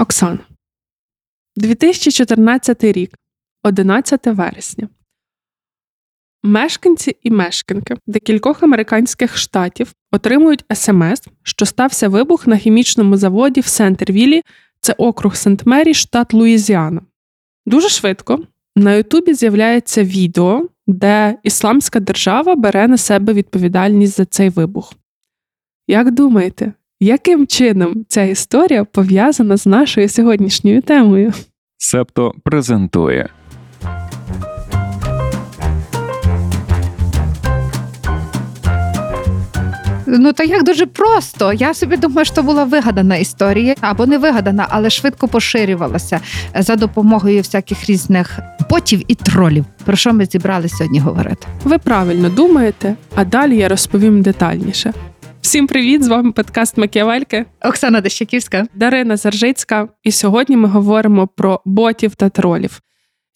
Оксана. 2014 рік, 11 вересня. Мешканці і мешканки декількох американських штатів отримують смс, що стався вибух на хімічному заводі в Сентервілі, це округ Сент-Мері, штат Луїзіана. Дуже швидко на Ютубі з'являється відео, де Ісламська держава бере на себе відповідальність за цей вибух. Як думаєте, яким чином ця історія пов'язана з нашою сьогоднішньою темою? Септо презентує. Ну та як дуже просто. Я собі думаю, що була вигадана історія або не вигадана, але швидко поширювалася за допомогою всяких різних ботів і тролів. Про що ми зібрали сьогодні говорити? Ви правильно думаєте, а далі я розповім детальніше. Всім привіт! З вами подкаст Макіавельки. Оксана Дещаківська. Дарина Заржицька. І сьогодні ми говоримо про ботів та тролів.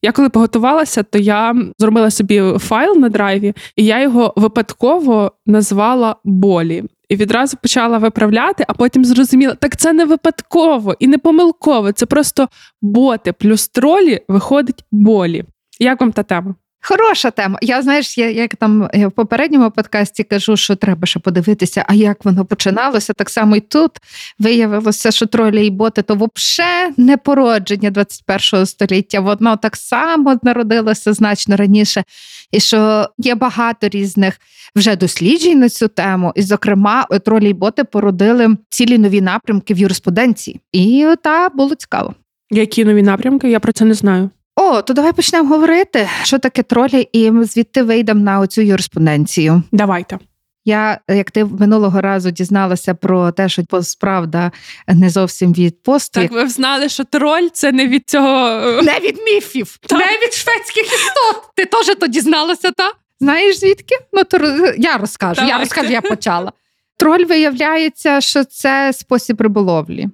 Я коли поготувалася, то я зробила собі файл на драйві, і я його випадково назвала болі. І відразу почала виправляти, а потім зрозуміла, так це не випадково і не помилково. Це просто боти плюс тролі виходить болі. Як вам та тема? Хороша тема. Я знаєш, я як там в попередньому подкасті кажу, що треба ще подивитися, а як воно починалося. Так само і тут виявилося, що тролі і боти то взагалі не породження 21 століття. Воно так само народилося значно раніше, і що є багато різних вже досліджень на цю тему. І, зокрема, тролі і боти породили цілі нові напрямки в юриспруденції. І та було цікаво. Які нові напрямки? Я про це не знаю. О, то давай почнемо говорити, що таке тролі, і ми звідти вийдемо на оцю юриспонденцію. Давайте. Я, як ти минулого разу дізналася про те, що посправда не зовсім від посту. Так, ви знали, що троль це не від цього не від міфів, так. не від шведських істот. Ти теж то дізналася, та? Знаєш звідки? Ну то я розкажу. Давайте. Я розкажу, я почала. Троль виявляється, що це спосіб риболовлі.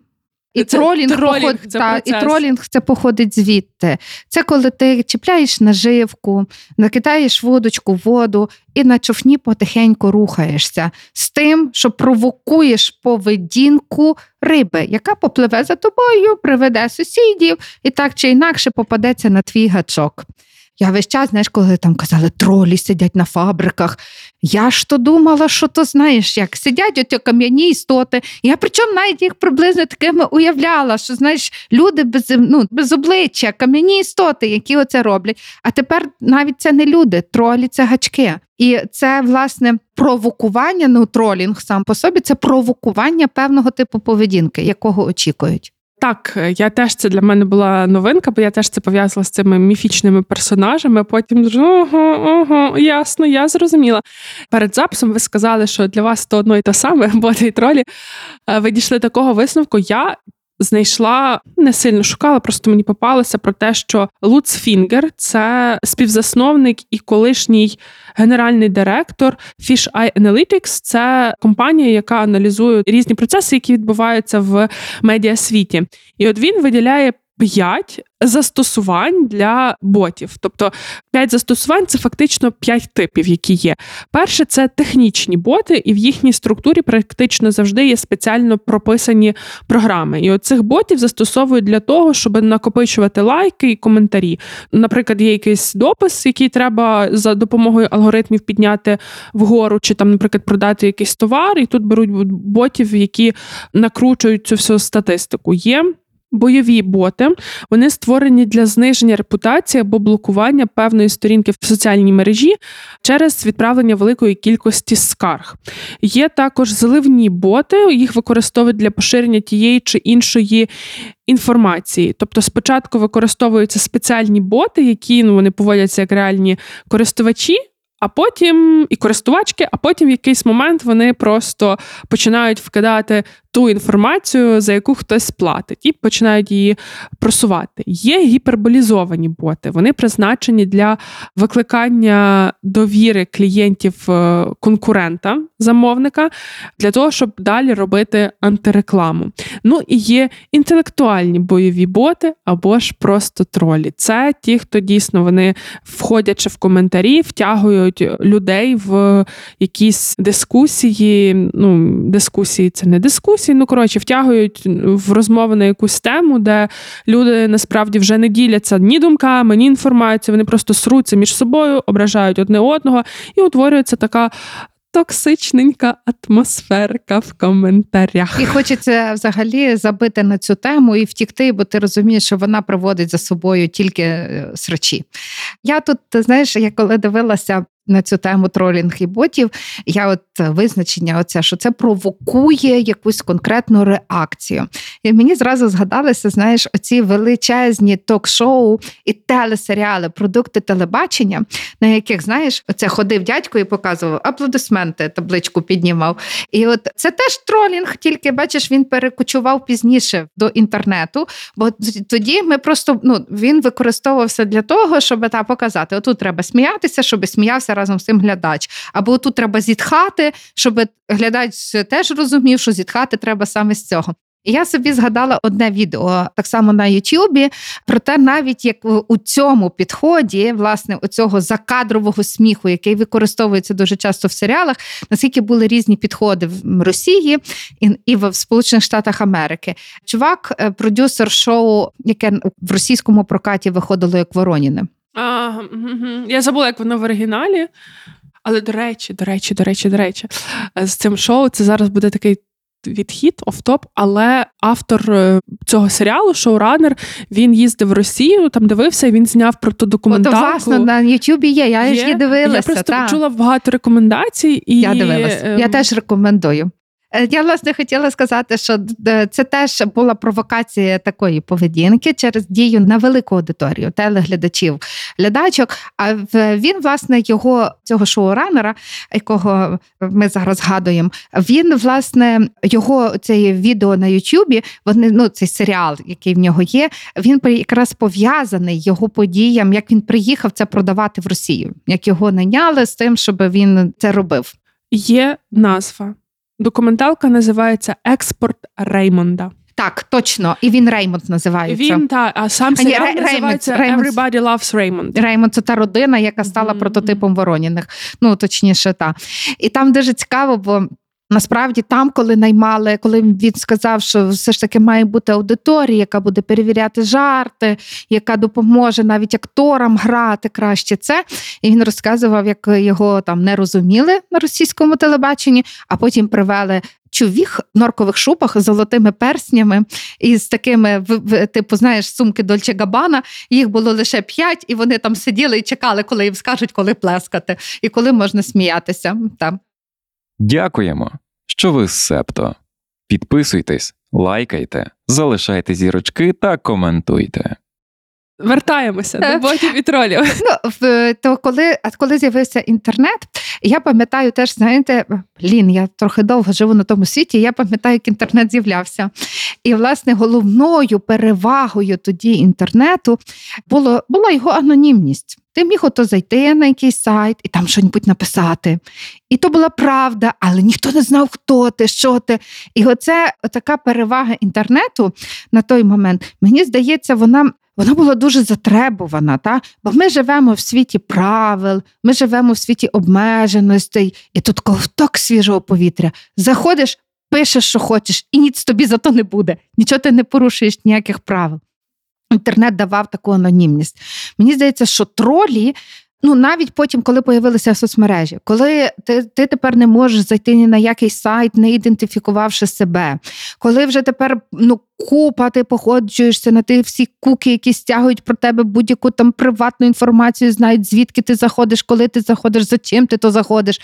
І це тролінг, тролінг поход... це та, і тролінг це походить звідти. Це коли ти чіпляєш наживку, накидаєш водочку в воду і на човні потихеньку рухаєшся з тим, що провокуєш поведінку риби, яка попливе за тобою, приведе сусідів і так чи інакше попадеться на твій гачок. Я весь час, знаєш, коли там казали, тролі сидять на фабриках. Я ж то думала, що то знаєш, як сидять оті кам'яні істоти. Я причому навіть їх приблизно такими уявляла, що знаєш, люди без ну, без обличчя, кам'яні істоти, які оце роблять. А тепер навіть це не люди, тролі це гачки. І це власне провокування, ну тролінг сам по собі це провокування певного типу поведінки, якого очікують. Так, я теж це для мене була новинка, бо я теж це пов'язала з цими міфічними персонажами. Потім ого, ого, ясно, я зрозуміла. Перед записом ви сказали, що для вас то одно і те саме, бо і тролі. Ви дійшли такого висновку. Я знайшла не сильно шукала, просто мені попалося про те, що Луц Фінгер це співзасновник і колишній генеральний директор Fish Eye Analytics. Це компанія, яка аналізує різні процеси, які відбуваються в медіасвіті. І от він виділяє п'ять застосувань для ботів. Тобто п'ять застосувань це фактично п'ять типів, які є. Перше це технічні боти, і в їхній структурі практично завжди є спеціально прописані програми. І оцих ботів застосовують для того, щоб накопичувати лайки і коментарі. Наприклад, є якийсь допис, який треба за допомогою алгоритмів підняти вгору, чи там, наприклад, продати якийсь товар, і тут беруть ботів, які накручують цю всю статистику. Є Бойові боти вони створені для зниження репутації або блокування певної сторінки в соціальній мережі через відправлення великої кількості скарг. Є також заливні боти, їх використовують для поширення тієї чи іншої інформації. Тобто, спочатку використовуються спеціальні боти, які ну, вони поводяться як реальні користувачі. А потім і користувачки, а потім в якийсь момент вони просто починають вкидати ту інформацію, за яку хтось платить, і починають її просувати. Є гіперболізовані боти, вони призначені для викликання довіри клієнтів е, конкурента, замовника, для того, щоб далі робити антирекламу. Ну і є інтелектуальні бойові боти або ж просто тролі. Це ті, хто дійсно вони входячи в коментарі, втягують людей в якісь дискусії. Ну, дискусії це не дискусії дискусії. Ну коротше, втягують в розмови на якусь тему, де люди насправді вже не діляться ні думками, ні інформацією. Вони просто сруться між собою, ображають одне одного, і утворюється така. Токсичненька атмосферка в коментарях. І хочеться взагалі забити на цю тему і втікти, бо ти розумієш, що вона приводить за собою тільки е, срачі. Я тут, знаєш, я коли дивилася на цю тему тролінг і ботів. Я от визначення, оце, що це провокує якусь конкретну реакцію. І мені зразу згадалися, знаєш, оці величезні ток-шоу і телесеріали, продукти телебачення, на яких, знаєш, оце ходив дядько і показував аплодисменти, табличку піднімав. І от це теж тролінг, тільки бачиш, він перекочував пізніше до інтернету, бо тоді ми просто ну, він використовувався для того, щоб та показати: отут треба сміятися, щоб сміявся разом з цим глядач. Або тут треба зітхати, щоб глядач теж розумів, що зітхати треба саме з цього. І я собі згадала одне відео так само на Ютубі, проте навіть як у цьому підході, власне, у цього закадрового сміху, який використовується дуже часто в серіалах, наскільки були різні підходи в Росії і в Сполучених Штатах Америки. Чувак, е, продюсер шоу, яке в російському прокаті виходило як Вороніни. А, Я забула, як воно в оригіналі. Але до речі, до речі, до речі, до речі, з цим шоу це зараз буде такий відхід, офтоп, але автор е, цього серіалу, шоуранер, він їздив в Росію, там дивився, і він зняв про ту документалку. От, власне, на Ютубі є, я є. ж її дивилася. Я просто та. чула багато рекомендацій. і... Я дивилася. Я ем, теж рекомендую. Е, я власне хотіла сказати, що це теж була провокація такої поведінки через дію на велику аудиторію телеглядачів, глядачок. А він, власне, його цього шоуранера, якого ми зараз згадуємо, він власне його це відео на Ютубі. Вони ну цей серіал, який в нього є. Він якраз пов'язаний його подіям, як він приїхав це продавати в Росію, як його найняли з тим, щоб він це робив. Є назва. Документалка називається Експорт Реймонда. Так, точно, і він Реймонд називається. Він та а сам серіал а, ні, називається Реймонд. Everybody Loves Raymond. Реймонд це та родина, яка стала mm-hmm. прототипом Вороніних. Ну точніше, та і там дуже цікаво, бо Насправді, там, коли наймали, коли він сказав, що все ж таки має бути аудиторія, яка буде перевіряти жарти, яка допоможе навіть акторам грати краще це. І він розказував, як його там не розуміли на російському телебаченні, а потім привели. Чувіх в норкових шубах з золотими перснями і з такими типу, знаєш, сумки Дольче Габана. Їх було лише п'ять, і вони там сиділи і чекали, коли їм скажуть, коли плескати, і коли можна сміятися. Там. Дякуємо, що ви з Септо. Підписуйтесь, лайкайте, залишайте зірочки та коментуйте. Вертаємося до ботів і тролів. Ну, то коли коли з'явився інтернет, я пам'ятаю теж, знаєте, лін, я трохи довго живу на тому світі. Я пам'ятаю, як інтернет з'являвся. І, власне, головною перевагою тоді інтернету було, була його анонімність. Ти міг ото зайти на якийсь сайт і там щось написати. І то була правда, але ніхто не знав, хто ти, що ти. І оце така перевага інтернету на той момент, мені здається, вона. Вона була дуже затребувана, та? бо ми живемо в світі правил, ми живемо в світі обмеженостей, і тут ковток свіжого повітря. Заходиш, пишеш, що хочеш, і ніц тобі за то не буде. Нічого ти не порушуєш ніяких правил. Інтернет давав таку анонімність. Мені здається, що тролі. Ну, навіть потім, коли появилися соцмережі, коли ти ти тепер не можеш зайти ні на який сайт, не ідентифікувавши себе, коли вже тепер ну, купа, ти походжуєшся на ті всі куки, які стягують про тебе будь-яку там приватну інформацію, знають, звідки ти заходиш, коли ти заходиш, за чим ти то заходиш.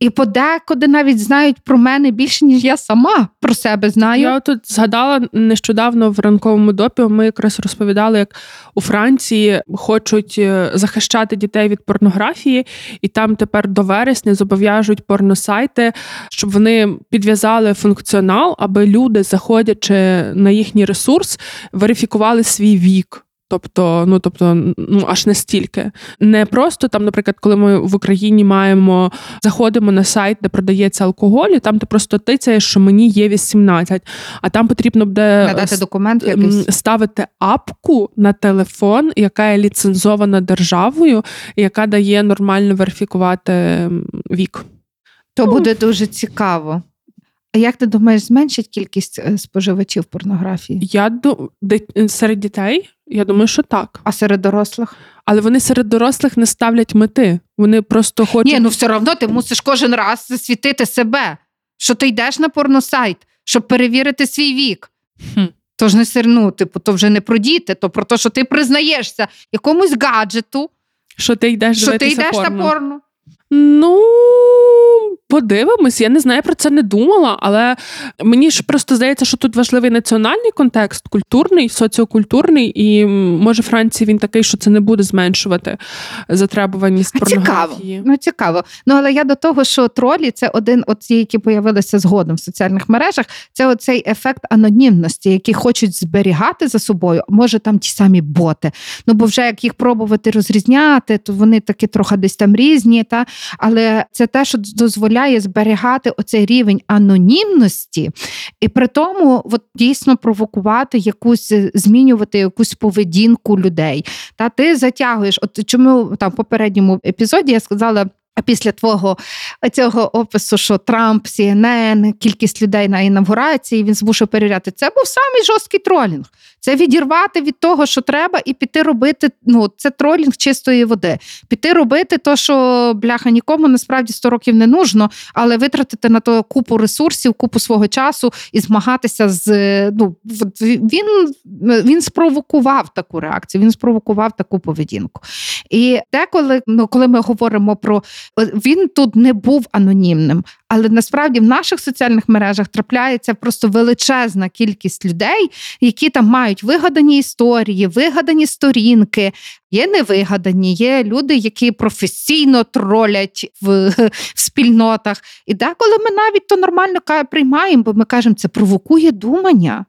І подекуди навіть знають про мене більше, ніж я сама про себе знаю. Я тут згадала нещодавно в ранковому допі. Ми якраз розповідали, як у Франції хочуть е, захищати дітей від порнографії, і там тепер до вересня зобов'яжуть порносайти, щоб вони підв'язали функціонал, аби люди, заходячи на їхній ресурс верифікували свій вік. Тобто, ну тобто, ну аж настільки. Не просто там, наприклад, коли ми в Україні маємо, заходимо на сайт, де продається алкоголь, і там ти просто тицяєш, що мені є 18, а там потрібно буде надати документ якийсь. ставити апку на телефон, яка є ліцензована державою, яка дає нормально верифікувати вік. То ну, буде дуже цікаво. А як ти думаєш, зменшить кількість е, споживачів порнографії? Я ду... серед дітей, я думаю, що так. А серед дорослих? Але вони серед дорослих не ставлять мети. Вони просто хочуть. Ні, ну все одно ти мусиш кожен раз засвітити себе, що ти йдеш на порносайт, щоб перевірити свій вік. Хм. Тож не сирну, типу, то вже не про діти, то про те, що ти признаєшся якомусь гаджету, що ти йдеш що ти йдеш порно. на порно. Ну, подивимось, я не знаю, про це не думала, але мені ж просто здається, що тут важливий національний контекст, культурний, соціокультурний, і може Франції він такий, що це не буде зменшувати затребуваність порнографії. Цікаво. Ну цікаво. Ну але я до того, що тролі це один, от ті, які появилися згодом в соціальних мережах. Це оцей ефект анонімності, які хочуть зберігати за собою. Може там ті самі боти. Ну бо вже як їх пробувати розрізняти, то вони таки трохи десь там різні, та але це те, що дозволяє зберігати оцей рівень анонімності, і при тому от, дійсно провокувати якусь, е, змінювати якусь поведінку людей. Та ти затягуєш, от чому там в попередньому епізоді я сказала. А після твого цього опису, що Трамп, CNN, кількість людей на інавгурації, він змушує перевіряти. Це був самий жорсткий тролінг. Це відірвати від того, що треба, і піти робити. Ну, це тролінг чистої води. Піти робити то, що бляха нікому насправді 100 років не нужно, але витратити на то купу ресурсів, купу свого часу і змагатися з ну він він спровокував таку реакцію, він спровокував таку поведінку. І деколи, ну коли ми говоримо про він тут не був анонімним, але насправді в наших соціальних мережах трапляється просто величезна кількість людей, які там мають вигадані історії, вигадані сторінки. Є невигадані, є люди, які професійно тролять в, в спільнотах. І деколи ми навіть то нормально приймаємо, бо ми кажемо, це провокує думання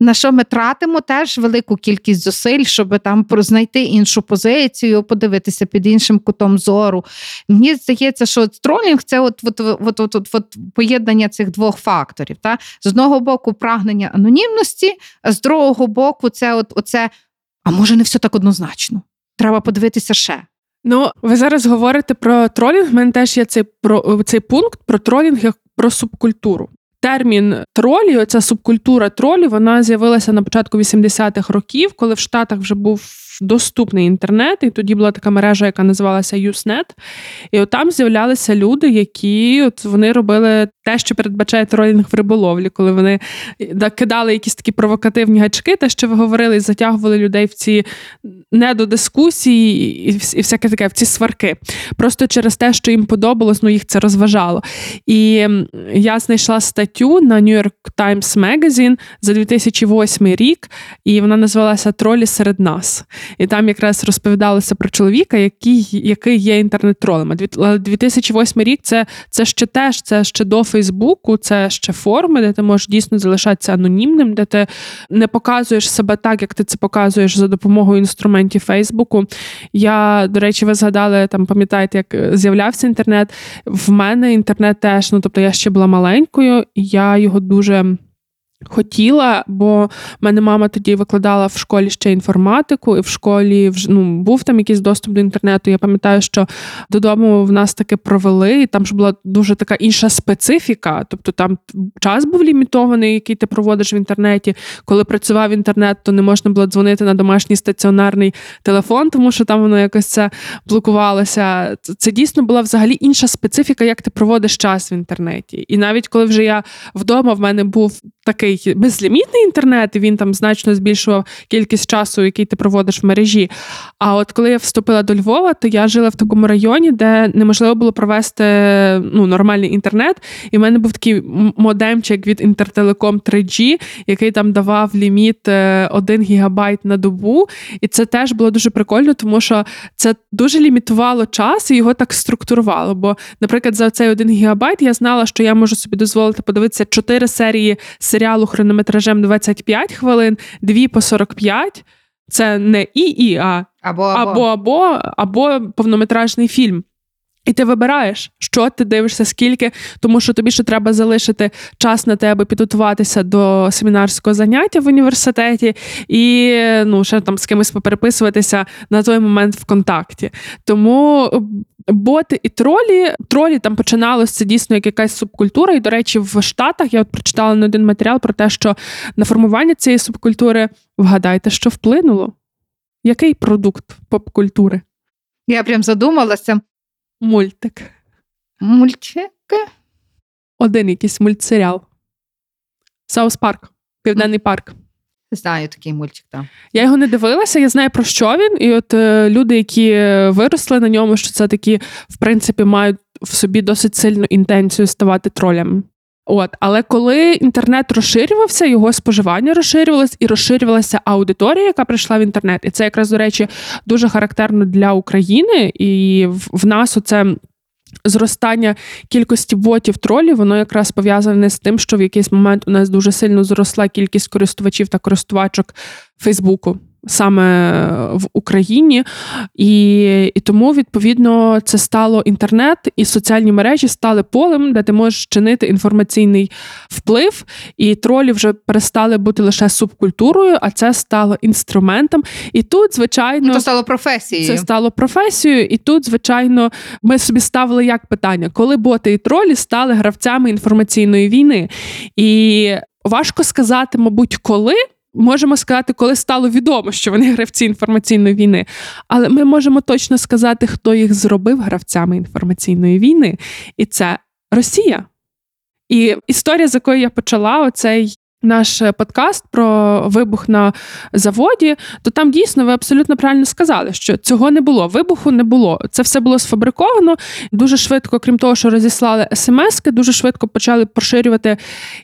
на що ми тратимо теж велику кількість зусиль, щоб там знайти іншу позицію, подивитися під іншим кутом зору. Мені здається, що тролінг це от от, от, от, от, от поєднання цих двох факторів. Та? З одного боку, прагнення анонімності, а з другого боку, це от, оце, а може не все так однозначно. Треба подивитися ще. Ну, ви зараз говорите про тролінг. У мене теж є цей про цей пункт про тролінг як про субкультуру. Термін тролі, оця субкультура тролі, вона з'явилася на початку 80-х років, коли в Штатах вже був доступний інтернет, і тоді була така мережа, яка називалася Usenet. І от там з'являлися люди, які от вони робили те, що передбачає тролінг в риболовлі, коли вони е, кидали якісь такі провокативні гачки, те, що ви говорили, і затягували людей в ці недодискусії і всяке таке в ці сварки. Просто через те, що їм подобалось, ну їх це розважало. І я знайшла статтю на New York Times Magazine за 2008 рік, і вона називалася Тролі серед нас. І там якраз розповідалося про чоловіка, який який є інтернет-тролем. 2008 рік це це ще теж, це ще до Фейсбуку, це ще форми, де ти можеш дійсно залишатися анонімним, де ти не показуєш себе так, як ти це показуєш за допомогою інструментів Фейсбуку. Я, до речі, ви згадали там, пам'ятаєте, як з'являвся інтернет. В мене інтернет теж, ну тобто я ще була маленькою, і я його дуже. Хотіла, бо в мене мама тоді викладала в школі ще інформатику, і в школі ну, був там якийсь доступ до інтернету. Я пам'ятаю, що додому в нас таки провели, і там ж була дуже така інша специфіка. Тобто там час був лімітований, який ти проводиш в інтернеті. Коли працював інтернет, то не можна було дзвонити на домашній стаціонарний телефон, тому що там воно якось це блокувалося. Це дійсно була взагалі інша специфіка, як ти проводиш час в інтернеті. І навіть коли вже я вдома в мене був такий безлімітний інтернет, і він там значно збільшував кількість часу, який ти проводиш в мережі. А от коли я вступила до Львова, то я жила в такому районі, де неможливо було провести ну, нормальний інтернет. І в мене був такий модемчик від Інтертелеком 3G, який там давав ліміт 1 е, гігабайт на добу. І це теж було дуже прикольно, тому що це дуже лімітувало час і його так структурувало. Бо, наприклад, за цей 1 гігабайт я знала, що я можу собі дозволити подивитися 4 серії серіалу хронометражем 25 хвилин, дві по 45. Це не і, а або або, або, або повнометражний фільм. І ти вибираєш, що ти дивишся, скільки, тому що тобі ще треба залишити час на тебе підготуватися до семінарського заняття в університеті і ну, ще там з кимось попереписуватися на той момент в контакті. Тому боти і тролі. Тролі там починалося це дійсно як якась субкультура. І, до речі, в Штатах я от прочитала на один матеріал про те, що на формування цієї субкультури вгадайте, що вплинуло. Який продукт поп-культури? Я прям задумалася. Мультик. Мультики? Один якийсь мультсеріал. Саус Парк. Південний парк. Знаю такий мультик, так. Я його не дивилася, я знаю про що він. І от е, люди, які виросли на ньому, що це такі, в принципі, мають в собі досить сильну інтенцію ставати тролями. От, але коли інтернет розширювався, його споживання розширювалося і розширювалася аудиторія, яка прийшла в інтернет. І це якраз, до речі, дуже характерно для України. І в нас оце зростання кількості ботів тролів, воно якраз пов'язане з тим, що в якийсь момент у нас дуже сильно зросла кількість користувачів та користувачок Фейсбуку саме в Україні, і і тому відповідно це стало інтернет і соціальні мережі стали полем, де ти можеш чинити інформаційний вплив, і тролі вже перестали бути лише субкультурою, а це стало інструментом. І тут, звичайно, це стало професією. Це стало професією, і тут, звичайно, ми собі ставили як питання, коли боти і тролі стали гравцями інформаційної війни. І важко сказати, мабуть, коли можемо сказати, коли стало відомо, що вони гравці інформаційної війни. Але ми можемо точно сказати, хто їх зробив гравцями інформаційної війни, і це Росія. І історія, з якої я почала, оцей наш е, подкаст про вибух на заводі, то там дійсно ви абсолютно правильно сказали, що цього не було. Вибуху не було. Це все було сфабриковано дуже швидко, крім того, що розіслали смски, дуже швидко почали поширювати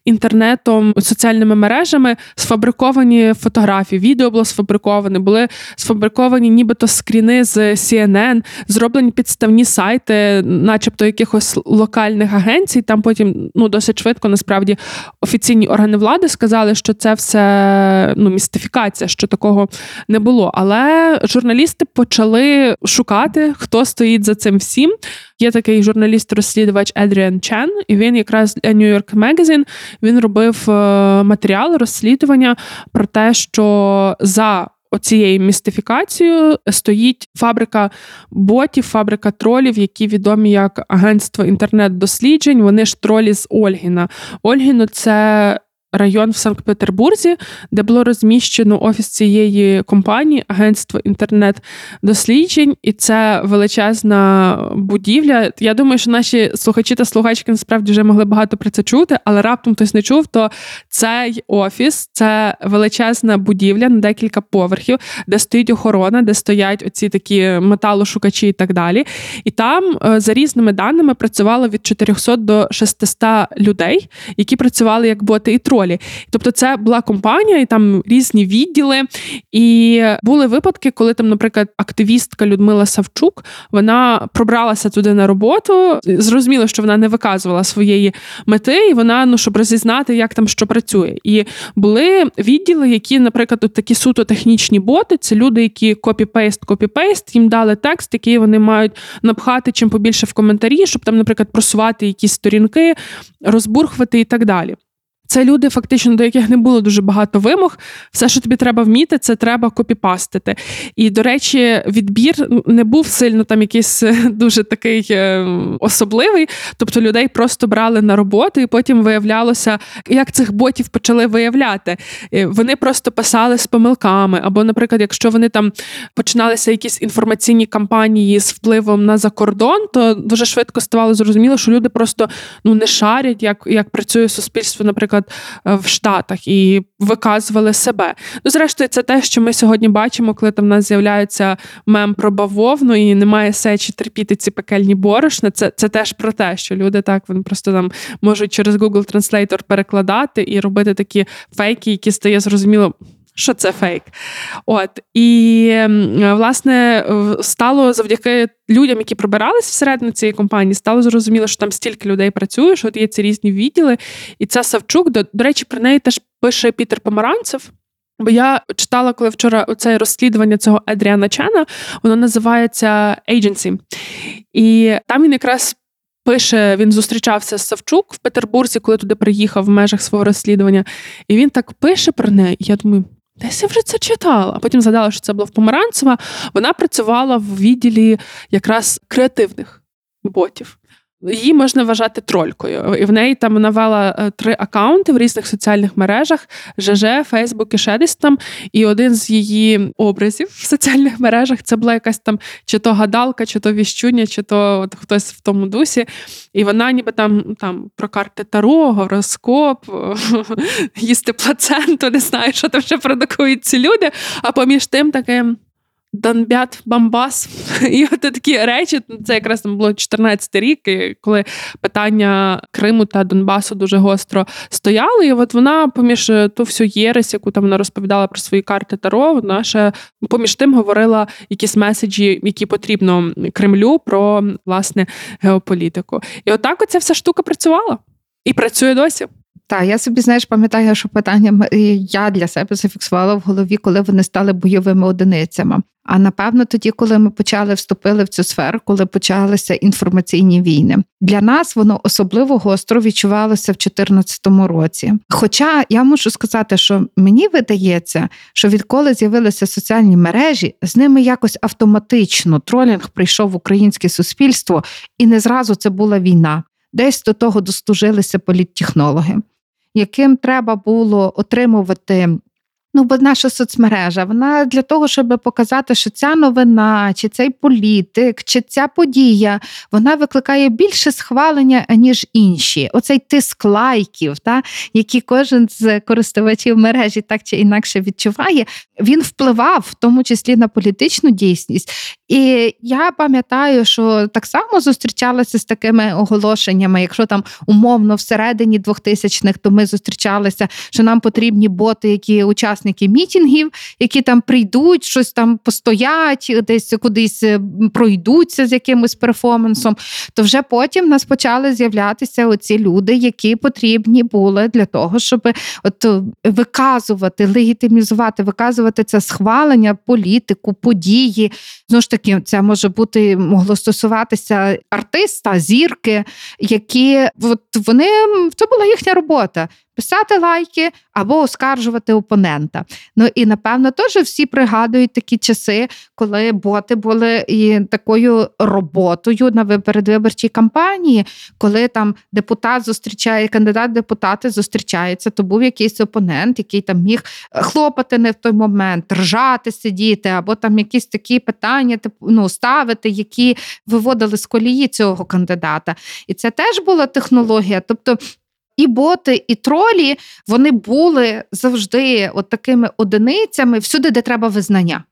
інтернетом соціальними мережами сфабриковані фотографії. Відео було сфабриковане, були сфабриковані, нібито скріни з CNN, зроблені підставні сайти, начебто якихось локальних агенцій. Там потім ну досить швидко насправді офіційні органи влади сказали, що це все ну, містифікація, що такого не було. Але журналісти почали шукати, хто стоїть за цим всім. Є такий журналіст-розслідувач Едріан Чен, і він якраз для New York Magazine він робив е, матеріал розслідування про те, що за Оцією містифікацією стоїть фабрика ботів, фабрика тролів, які відомі як агентство інтернет-досліджень. Вони ж тролі з Ольгіна. Ольгіно це район в Санкт-Петербурзі, де було розміщено офіс цієї компанії, агентство інтернет-досліджень, і це величезна будівля. Я думаю, що наші слухачі та слухачки насправді вже могли багато про це чути, але раптом хтось не чув, то цей офіс це величезна будівля на декілька поверхів, де стоїть охорона, де стоять оці такі металошукачі і так далі. І там, е, за різними даними, працювало від 400 до 600 людей, які працювали як боти і тролі. Тобто, це була компанія, і там різні відділи. І були випадки, коли там, наприклад, активістка Людмила Савчук вона пробралася туди на роботу. Зрозуміло, що вона не виказувала своєї мети, і вона ну щоб розізнати, як там що працює. І були відділи, які, наприклад, тут такі суто технічні боти. Це люди, які copy-paste, copy-paste, їм дали текст, який вони мають напхати чим побільше в коментарі, щоб там, наприклад, просувати якісь сторінки, розбурхувати і так далі. Це люди, фактично, до яких не було дуже багато вимог. Все, що тобі треба вміти, це треба копіпастити. І, до речі, відбір не був сильно там якийсь е, дуже такий е, особливий. Тобто людей просто брали на роботу, і потім виявлялося, як цих ботів почали виявляти. Е, вони просто писали з помилками. Або, наприклад, якщо вони там починалися якісь інформаційні кампанії з впливом на закордон, то дуже швидко ставало зрозуміло, що люди просто ну не шарять, як, як працює суспільство, наприклад наприклад, е, в Штатах і виказували себе. Ну, зрештою, це те, що ми сьогодні бачимо, коли там в нас з'являється мем про бавовну і немає сечі терпіти ці пекельні борошна. Це це теж про те, що люди так вони просто там можуть через Google Translator перекладати і робити такі фейки, які стає зрозуміло що це фейк. От і власне стало завдяки людям, які пробирались всередину цієї компанії, стало зрозуміло, що там стільки людей працює, що от є ці різні відділи. І ця Савчук, до, до речі, про неї теж пише Пітер Помаранцев. Бо я читала, коли вчора оце розслідування цього Едріана Чена, воно називається Agency. І там він якраз пише: він зустрічався з Савчук в Петербурзі, коли туди приїхав в межах свого розслідування. І він так пише про неї. Я думаю, Десь я вже це читала. Потім згадала, що це було в Помаранцева. Вона працювала в відділі якраз креативних ботів. Її можна вважати тролькою. І в неї там навела е, три акаунти в різних соціальних мережах: ЖЖ, Фейсбук і ще десь там. І один з її образів в соціальних мережах це була якась там чи то гадалка, чи то віщуня, чи то от хтось в тому дусі. І вона ніби там там про карти Таро, гороскоп, їсти плаценту, не знаю, що там ще продукують ці люди. А поміж тим таким. Донбят Бамбас. І от такі речі, це якраз там було 14 рік, коли питання Криму та Донбасу дуже гостро стояли. І от вона поміж е, ту всю єресь, яку там вона розповідала про свої карти Таро, вона ще поміж тим говорила якісь меседжі, які потрібно Кремлю про власне геополітику. І отак оця вся штука працювала і працює досі. Так, я собі знаєш, пам'ятаю, що питання я для себе зафіксувала в голові, коли вони стали бойовими одиницями. А напевно, тоді, коли ми почали вступили в цю сферу, коли почалися інформаційні війни, для нас воно особливо гостро відчувалося в 2014 році. Хоча я можу сказати, що мені видається, що відколи з'явилися соціальні мережі, з ними якось автоматично тролінг прийшов в українське суспільство, і не зразу це була війна. Десь до того дослужилися політтехнологи яким треба було отримувати. Ну, бо наша соцмережа, вона для того, щоб показати, що ця новина, чи цей політик, чи ця подія, вона викликає більше схвалення, ніж інші. Оцей тиск лайків, та, який кожен з користувачів мережі так чи інакше відчуває, він впливав в тому числі на політичну дійсність. І я пам'ятаю, що так само зустрічалася з такими оголошеннями. Якщо там умовно всередині 2000-х, то ми зустрічалися, що нам потрібні боти, які учасники мітінгів, які там прийдуть, щось там постоять, десь кудись е, пройдуться з якимось перформансом. То вже потім нас почали з'являтися оці люди, які потрібні були для того, щоб от виказувати, легітимізувати, виказувати це схвалення, політику, події. Знову ж таки це може бути могло стосуватися артиста, зірки, які от вони це була їхня робота писати лайки або оскаржувати опонента. Ну і напевно теж всі пригадують такі часи, коли боти були і такою роботою на передвиборчій кампанії, коли там депутат зустрічає кандидат, депутати зустрічаються, то був якийсь опонент, який там міг хлопати не в той момент, ржати, сидіти, або там якісь такі питання ну, ставити, які виводили з колії цього кандидата. І це теж була технологія. Тобто і боти, і тролі вони були завжди от такими одиницями всюди, де треба визнання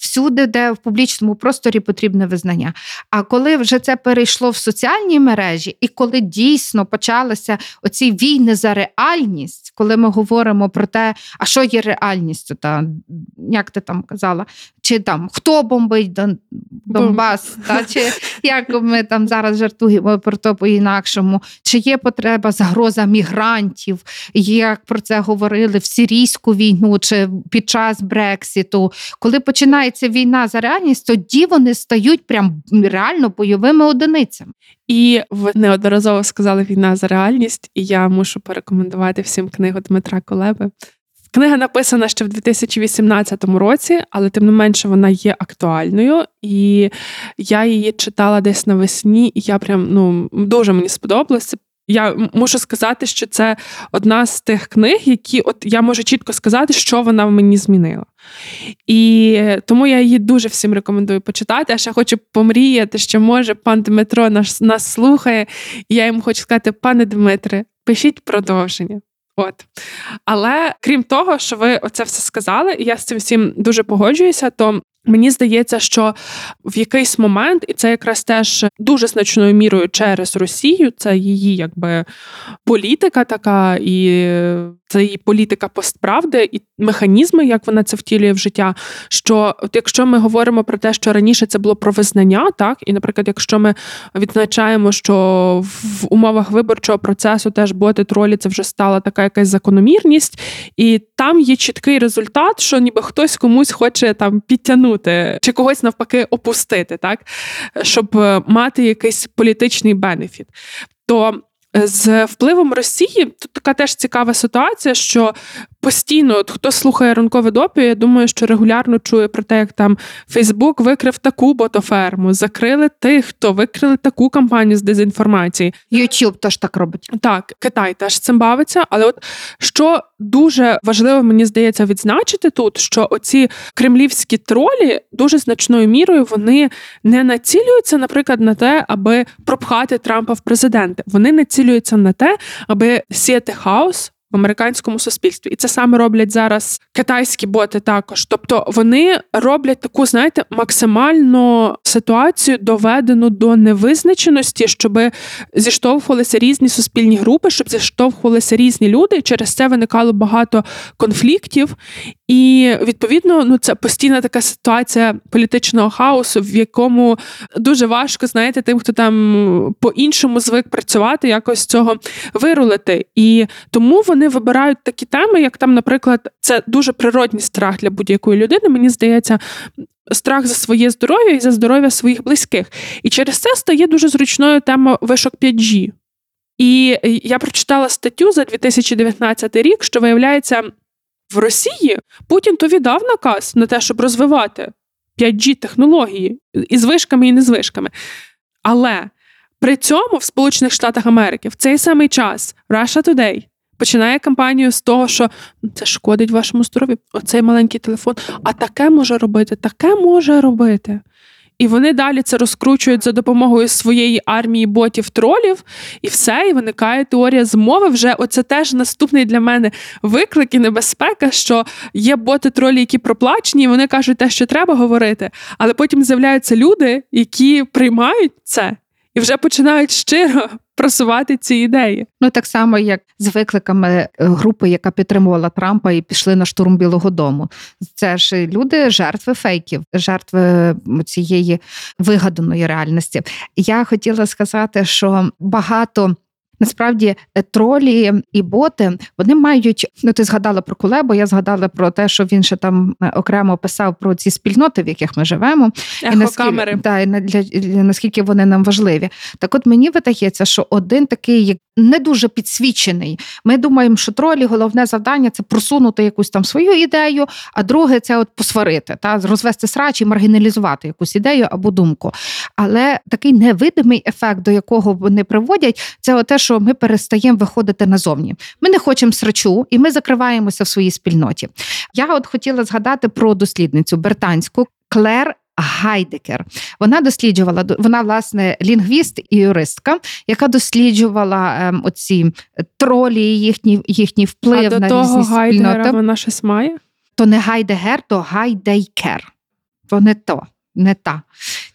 всюди, де в публічному просторі потрібне визнання. А коли вже це перейшло в соціальні мережі, і коли дійсно почалися оці війни за реальність, коли ми говоримо про те, а що є реальністю, та як ти там казала, чи там хто бомбить Дон, Донбас, та чи як ми там зараз жартуємо про то по-інакшому, чи є потреба загроза мігрантів, як про це говорили в сирійську війну чи під час Брексіту, коли починається війна за реальність, тоді вони стають прям реально бойовими одиницями. І ви неодноразово сказали війна за реальність, і я мушу порекомендувати всім книгу Дмитра Колеби. Книга написана ще в 2018 році, але тим не менше вона є актуальною, і я її читала десь навесні, і я прям ну дуже мені сподобалося я мушу сказати, що це одна з тих книг, які от я можу чітко сказати, що вона в мені змінила. І тому я її дуже всім рекомендую почитати. А ще хочу помріяти, що може пан Дмитро нас, нас слухає, і я йому хочу сказати, пане Дмитре, пишіть продовження. От. Але крім того, що ви оце все сказали, і я з цим всім дуже погоджуюся, то Мені здається, що в якийсь момент, і це якраз теж дуже значною мірою через Росію, це її якби політика така, і це її політика постправди, і механізми, як вона це втілює в життя. Що от якщо ми говоримо про те, що раніше це було про визнання, так і, наприклад, якщо ми відзначаємо, що в умовах виборчого процесу теж боти тролі це вже стала така якась закономірність, і там є чіткий результат, що ніби хтось комусь хоче там підтягнути чи когось навпаки опустити, так щоб е, мати якийсь політичний бенефіт. То з впливом Росії. Тут така теж цікава ситуація, що постійно, от хто слухає ранкове допі, я думаю, що регулярно чує про те, як там Фейсбук викрив таку ботоферму, закрили тих, хто викрили таку кампанію з дезінформації. YouTube теж так робить. Так, Китай теж цим бавиться, але от що дуже важливо, мені здається, відзначити тут, що оці кремлівські тролі дуже значною мірою вони не націлюються, наприклад, на те, аби пропхати Трампа в президенти. Вони націлюються на те, аби сіяти хаос в американському суспільстві, і це саме роблять зараз китайські боти. Також, тобто вони роблять таку, знаєте, максимально ситуацію доведену до невизначеності, щоб зіштовхувалися різні суспільні групи, щоб зіштовхувалися різні люди. Через це виникало багато конфліктів, і відповідно, ну це постійна така ситуація політичного хаосу, в якому дуже важко знаєте, тим, хто там по-іншому звик працювати, якось цього вирулити. І тому вони вибирають такі теми, як там, наприклад, це дуже природній страх для будь-якої людини. Мені здається. Страх за своє здоров'я і за здоров'я своїх близьких. І через це стає дуже зручною тема вишок 5G. І я прочитала статтю за 2019 рік, що виявляється, в Росії Путін то віддав наказ на те, щоб розвивати 5G технології із вишками і не з вишками. Але при цьому в Сполучених Штатах Америки в цей самий час Russia Today починає кампанію з того, що це шкодить вашому здоров'ю, оцей маленький телефон, а таке може робити, таке може робити. І вони далі це розкручують за допомогою своєї армії ботів тролів, і все, і виникає теорія змови. Вже оце теж наступний для мене виклик і небезпека, що є боти тролі, які проплачені, і вони кажуть те, що треба говорити. Але потім з'являються люди, які приймають це і вже починають щиро просувати ці ідеї. Ну так само, як з викликами е, групи, яка підтримувала Трампа і пішли на штурм Білого Дому. Це ж люди, жертви фейків, жертви цієї вигаданої реальності. Я хотіла сказати, що багато. Насправді е, тролі і боти вони мають. Ну, ти згадала про Кулебо, я згадала про те, що він ще там е, окремо писав про ці спільноти, в яких ми живемо, і наскільки, да, і для, для наскільки вони нам важливі. Так, от мені видається, що один такий як не дуже підсвічений. Ми думаємо, що тролі головне завдання це просунути якусь там свою ідею, а друге це от посварити, та розвести срач і маргіналізувати якусь ідею або думку. Але такий невидимий ефект, до якого вони приводять, це те, що ми перестаємо виходити назовні. Ми не хочемо срачу, і ми закриваємося в своїй спільноті. Я от хотіла згадати про дослідницю британську Клер Гайдекер. Вона досліджувала вона, власне, лінгвіст і юристка, яка досліджувала ем, оці тролі, їхній їхній вплив а на до того різні Гайдера спільноти. Вона щось має? То не Гайдегер, то Гайдейкер. То не то, не та.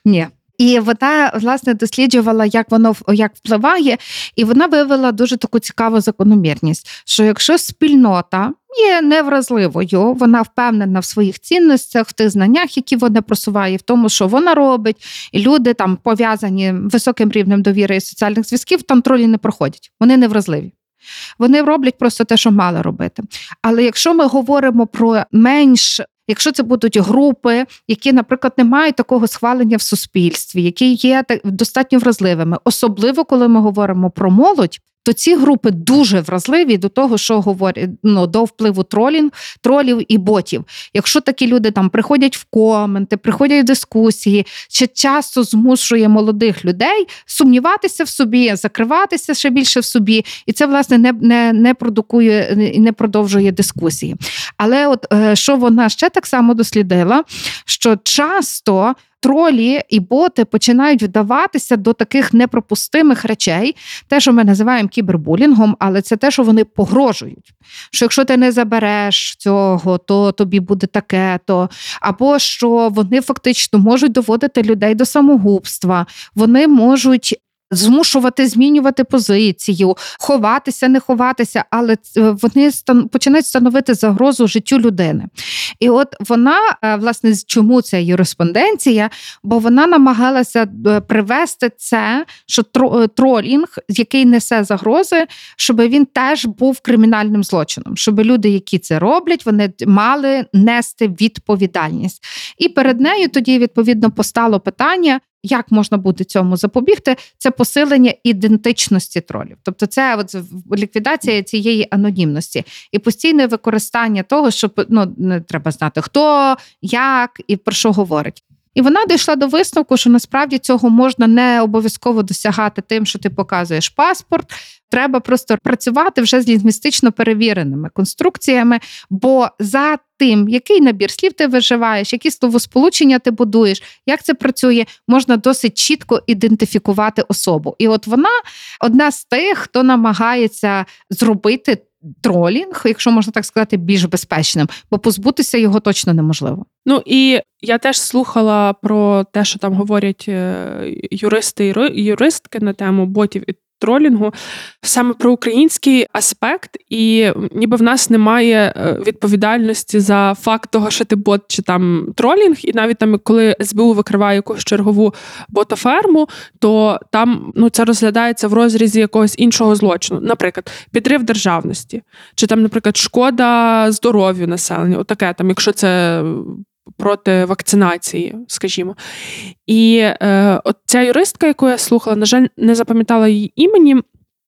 Ні. І вона власне досліджувала, як воно як впливає, і вона виявила дуже таку цікаву закономірність: що якщо спільнота є невразливою, вона впевнена в своїх цінностях, в тих знаннях, які вона просуває, в тому, що вона робить, і люди там пов'язані високим рівнем довіри і соціальних зв'язків, там тролі не проходять, вони невразливі. Вони роблять просто те, що мали робити. Але якщо ми говоримо про менш Якщо це будуть групи, які, наприклад, не мають такого схвалення в суспільстві, які є достатньо вразливими, особливо коли ми говоримо про молодь, то ці групи дуже вразливі до того, що говорять ну, до впливу тролінг, тролів і ботів. Якщо такі люди там приходять в коменти, приходять в дискусії, чи часто змушує молодих людей сумніватися в собі, закриватися ще більше в собі, і це власне не не, не продукує і не продовжує дискусії. Але от е, що вона ще так само дослідила, що часто тролі і боти починають вдаватися до таких непропустимих речей, те, що ми називаємо кібербулінгом, але це те, що вони погрожують. Що якщо ти не забереш цього, то тобі буде таке, то. Або що вони фактично можуть доводити людей до самогубства, вони можуть змушувати змінювати позицію, ховатися, не ховатися, але вони починають становити загрозу життю людини. І от вона, е, власне, чому ця юриспонденція? Бо вона намагалася е, привести це, що е, тролінг, який несе загрози, щоб він теж був кримінальним злочином, щоб люди, які це роблять, вони мали нести відповідальність. І перед нею тоді відповідно постало питання. Як можна буде цьому запобігти, це посилення ідентичності тролів. Тобто, це от ліквідація цієї анонімності і постійне використання того, щоб ну не треба знати хто, як і про що говорить. І вона дійшла до висновку, що насправді цього можна не обов'язково досягати тим, що ти показуєш паспорт. Треба просто працювати вже з лінгвістично перевіреними конструкціями, бо за тим, який набір слів ти виживаєш, які словосполучення ти будуєш, як це працює, можна досить чітко ідентифікувати особу. І от вона одна з тих, хто намагається зробити тролінг, якщо можна так сказати, більш безпечним, бо позбутися його точно неможливо. Ну і я теж слухала про те, що там говорять е, юристи і юристки на тему ботів і тролінгу саме про український аспект, і ніби в нас немає е, відповідальності за факт того, що ти бот чи там тролінг, і навіть там, коли СБУ викриває якусь чергову ботоферму, то там ну це розглядається в розрізі якогось іншого злочину, наприклад, підрив державності, чи там, наприклад, шкода здоров'ю населення. Отаке там, якщо це проти вакцинації, скажімо. І е, от ця юристка, яку я слухала, на жаль, не запам'ятала її імені.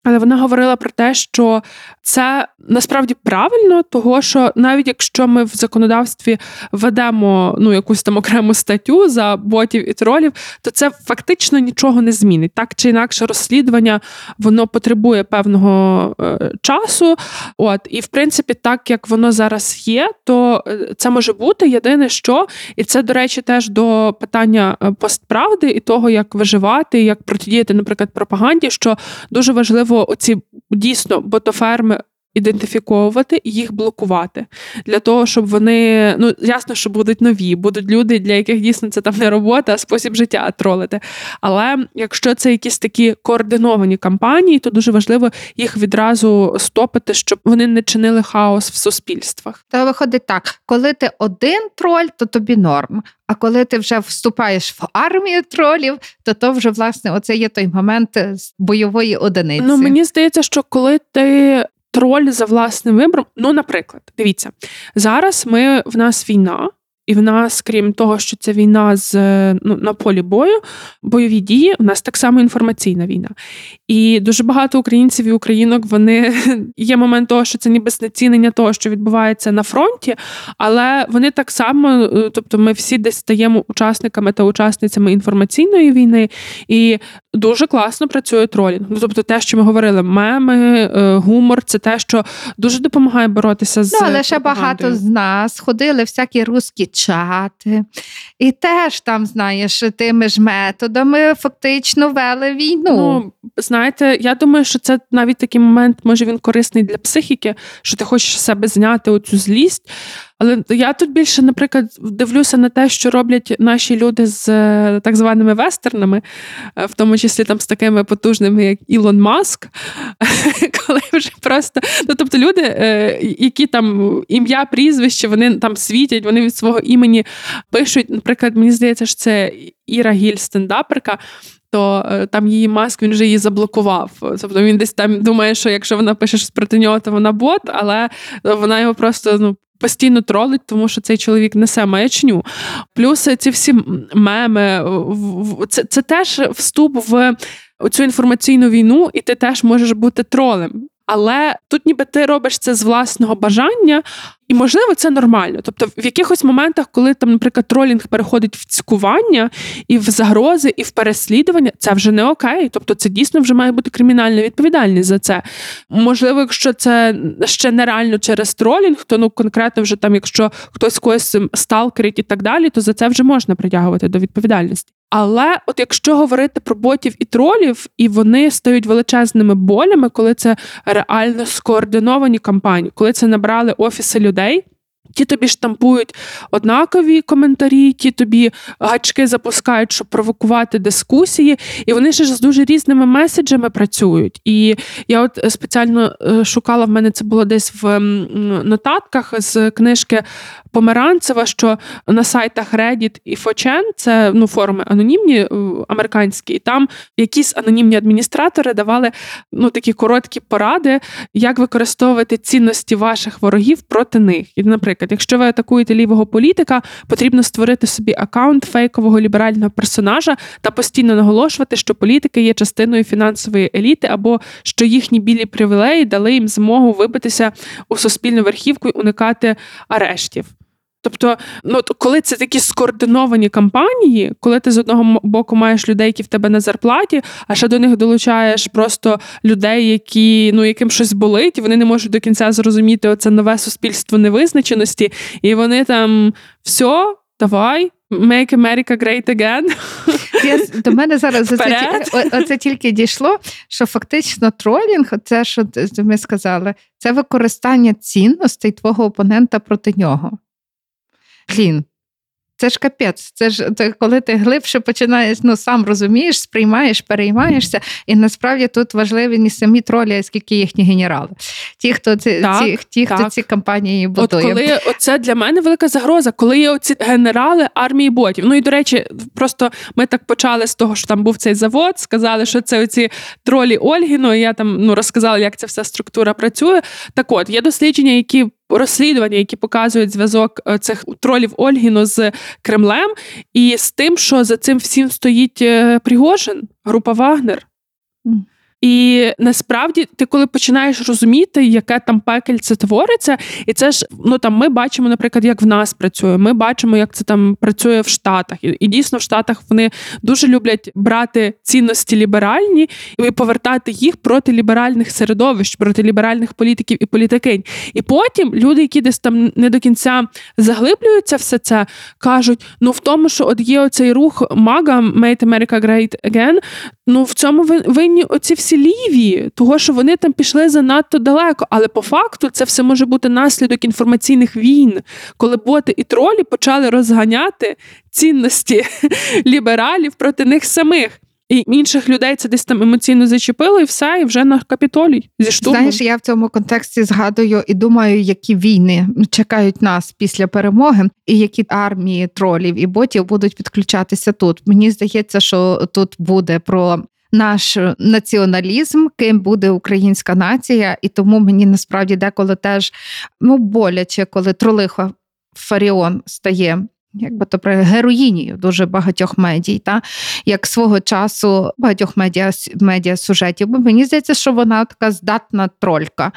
Але вона говорила про те, що це насправді правильно, того що навіть якщо ми в законодавстві ведемо ну якусь там окрему статтю за ботів і тролів, то це фактично нічого не змінить. Так чи інакше, розслідування воно потребує певного е, часу. От і в принципі, так як воно зараз є, то е, це може бути єдине, що і це, до речі, теж до питання е, постправди і того, як виживати, як протидіяти, наприклад, пропаганді, що дуже важливо оці дійсно ботоферми. Ідентифіковувати і їх блокувати для того, щоб вони ну ясно, що будуть нові, будуть люди, для яких дійсно це там не робота, а спосіб життя тролити. Але якщо це якісь такі координовані кампанії, то дуже важливо їх відразу стопити, щоб вони не чинили хаос в суспільствах. То виходить так: коли ти один троль, то тобі норм. А коли ти вже вступаєш в армію тролів, то то вже власне оце є той момент е, бойової одиниці. Ну мені здається, що коли ти. Троль за власним вибором. Ну, наприклад, дивіться, зараз ми в нас війна, і в нас, крім того, що це війна з ну, на полі бою, бойові дії, у нас так само інформаційна війна. І дуже багато українців і українок вони є момент того, що це ніби знецінення того, що відбувається на фронті, але вони так само, е, тобто, ми всі десь стаємо учасниками та учасницями інформаційної війни, і дуже класно працює тролінг. Ну, тобто, те, що ми говорили, меми, е, гумор це те, що дуже допомагає боротися з Ну, але ще багато з нас ходили всякі русські чати. І теж там, знаєш, тими ж методами фактично вели війну. Ну, Знаєте, я думаю, що це навіть такий момент, може він корисний для психіки, що ти хочеш себе зняти оцю злість. Але я тут більше, наприклад, дивлюся на те, що роблять наші люди з е, так званими вестернами, е, в тому числі там з такими потужними, як Ілон Маск, коли вже просто ну тобто люди, е, які там ім'я, прізвище, вони там світять, вони від свого імені пишуть. Наприклад, мені здається, що це Іра Гіль, стендаперка то там її маск він вже її заблокував. Тобто він десь там думає, що якщо вона пише щось проти нього, то вона бот, але вона його просто ну. Постійно тролить, тому що цей чоловік несе маячню. Плюс ці всі меми, це це теж вступ в цю інформаційну війну, і ти теж можеш бути тролем. Але тут, ніби ти робиш це з власного бажання, і можливо це нормально. Тобто, в якихось моментах, коли там, наприклад, тролінг переходить в цькування і в загрози, і в переслідування, це вже не окей. Тобто, це дійсно вже має бути кримінальна відповідальність за це. Можливо, якщо це ще нереально через тролінг, то ну конкретно вже там, якщо хтось когось сталкерить і так далі, то за це вже можна притягувати до відповідальності. Але от якщо говорити про ботів і тролів, і вони стають величезними болями, коли це реально скоординовані кампанії, коли це набрали офіси людей. Ті тобі штампують однакові коментарі, ті тобі гачки запускають, щоб провокувати дискусії, і вони ж з дуже різними меседжами працюють. І я от спеціально е, шукала в мене це було десь в нотатках з книжки Померанцева, що на сайтах Reddit і 4 це ну, форуми анонімні е, американські, і там якісь анонімні адміністратори давали ну, такі короткі поради, як використовувати цінності ваших ворогів проти них. І, наприклад, наприклад, якщо ви атакуєте лівого політика, потрібно створити собі акаунт фейкового ліберального персонажа та постійно наголошувати, що політики є частиною фінансової еліти, або що їхні білі привілеї дали їм змогу вибитися у суспільну верхівку і уникати арештів. Тобто, ну коли це такі скоординовані кампанії, коли ти з одного боку маєш людей, які в тебе на зарплаті, а ще до них долучаєш просто людей, які ну яким щось болить, і вони не можуть до кінця зрозуміти оце нове суспільство невизначеності, і вони там все, давай. Make America Great Again. Я, До мене зараз оце, оце тільки дійшло, що фактично тролінг, це що ми сказали, це використання цінностей твого опонента проти нього. Блін, це ж капець. Це ж це коли ти глибше починаєш, ну сам розумієш, сприймаєш, переймаєшся. І насправді тут важливі не самі тролі, а скільки їхні генерали. Ті, хто ці так, ті, ті так. хто ці кампанії будує. От коли це для мене велика загроза, коли є оці генерали армії ботів. Ну і до речі, просто ми так почали з того, що там був цей завод, сказали, що це оці тролі Ольгіно. і Я там ну розказала, як ця вся структура працює. Так, от є дослідження, які розслідування, які показують зв'язок е, цих тролів Ольгіну з Кремлем, і з тим, що за цим всім стоїть е, Пригожин, група Вагнер. І насправді ти, коли починаєш розуміти, яке там пекельце твориться, і це ж ну там ми бачимо, наприклад, як в нас працює. Ми бачимо, як це там працює в Штатах. І, і дійсно в Штатах вони дуже люблять брати цінності ліберальні і повертати їх проти ліберальних середовищ, проти ліберальних політиків і політикинь. І потім люди, які десь там не до кінця заглиблюються, все це кажуть: ну в тому, що от є оцей рух MAGA, Make America Great Again, ну в цьому винні оці всі всі ліві, того що вони там пішли занадто далеко. Але по факту це все може бути наслідок інформаційних війн, коли боти і тролі почали розганяти цінності лібералів проти них самих. І інших людей це десь там емоційно зачепило, і все, і вже на капітолій зі штурмом. Знаєш, я в цьому контексті згадую і думаю, які війни чекають нас після перемоги, і які армії тролів і ботів будуть підключатися тут. Мені здається, що тут буде про наш націоналізм, ким буде українська нація, і тому мені насправді деколи теж ну, боляче, коли тролиха Фаріон стає. Якби то про героїнію дуже багатьох медій, та як свого часу багатьох медіа медіа сюжетів. Бо мені здається, що вона така здатна тролька.